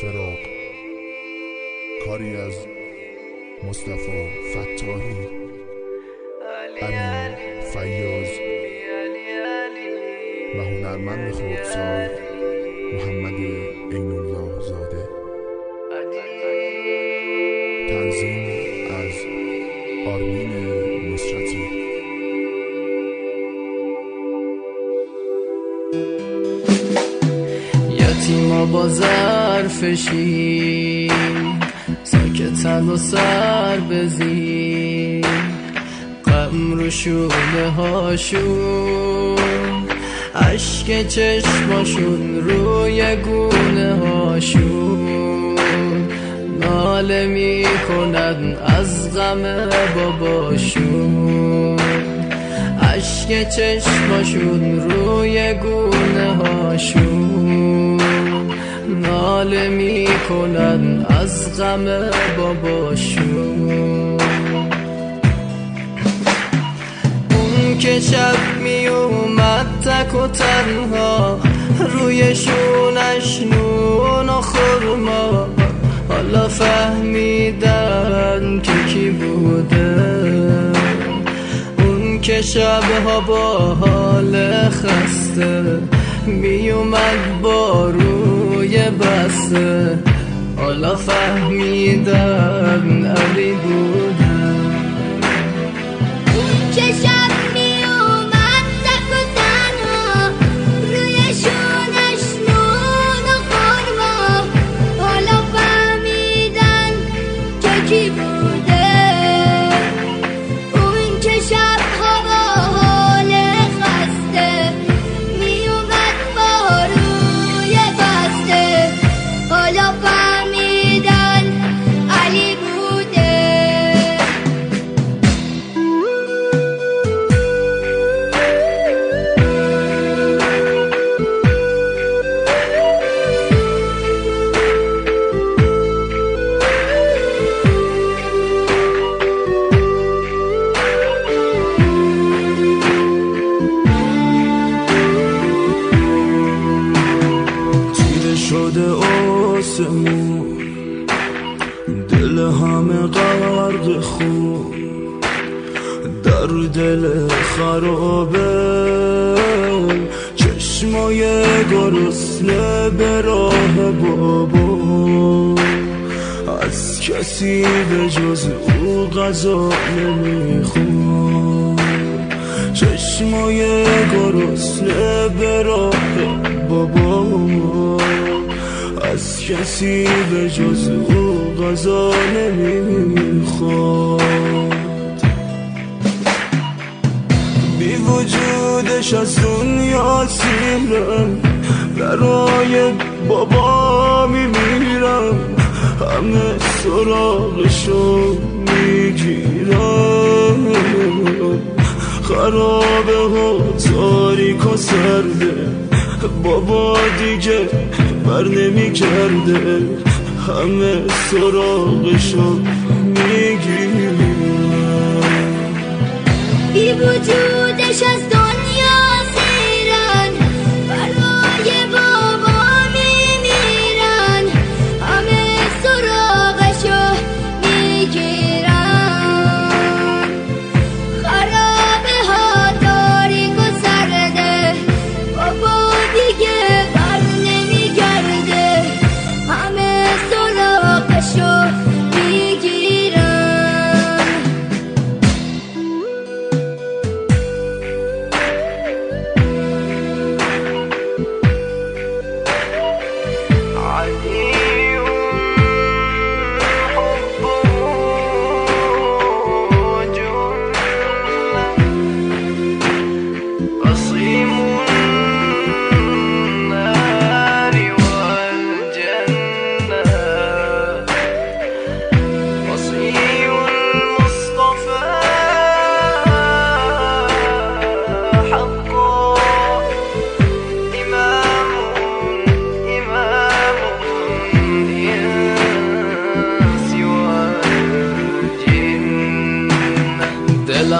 فراق. کاری از مصطفی فتاحی. امین فیاض. و هنرمند خودساز محمد عین الله زاده تنظیم از آرمین یتیما با ظرفشی ساکتن و سر بزی غم رو شونه هاشون. عشق چشماشون روی گونه هاشون. ناله می‌کنن از غم باباشون. عشق چشماشون روی گونه هاشون. ناله می‌کنن از غم باباشون اون که شب می اومد تک و تنها روی شونش نون و خورما حالا فهمیدن که کی بوده. اون که شبها با حال خسته می اومد بس ولا فهمي ده بنقري دود آسمون دل همه غرق خون در دل خرابه چشمای گرسنه به راه بابا از کسی به جز او غذا نمیخون چشمای گرسنه به راه بابا. از کسی به جز او غذا نمی‌خواد. بی وجودش از دنیا سیرم برای بابا میمیرم. همه سراغشو می‌گیرم. خرابه و تاریک و سرده بابا دیگه بر نمی کرده همه سراغشو می‌گیرم بی وجودش از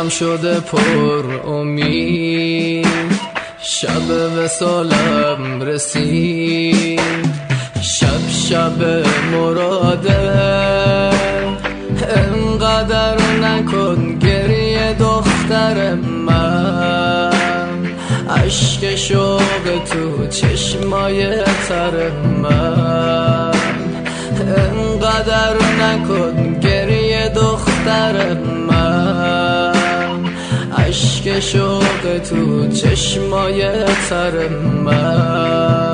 دلم شده پر امید. شب وسالم رسید. شب شب مراده. انقدر نکن گریه دختر من. عشق شوق تو چشمای تر من. انقدر نکن شوق تو چشمای تر من.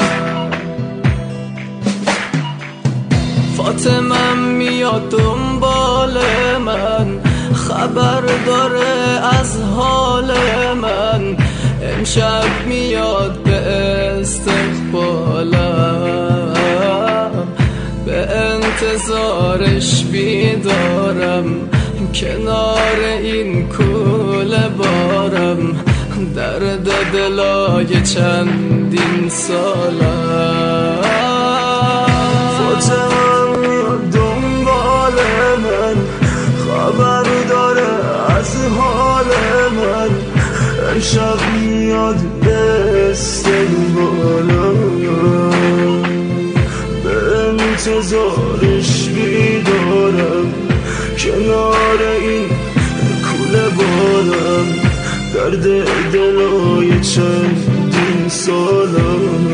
فاطمه میاد دنبال من خبر داره از حال من. امشب میاد به استقبالم به انتظارش بیدارم. کنار این کوله بارم. درد دلای چندین سالم. فوتم دنبال من. خبر داره از حال من. امشب میاد به بالم به انتظارش بیدارم کنار این کوله بارم درد دلای چندین سالم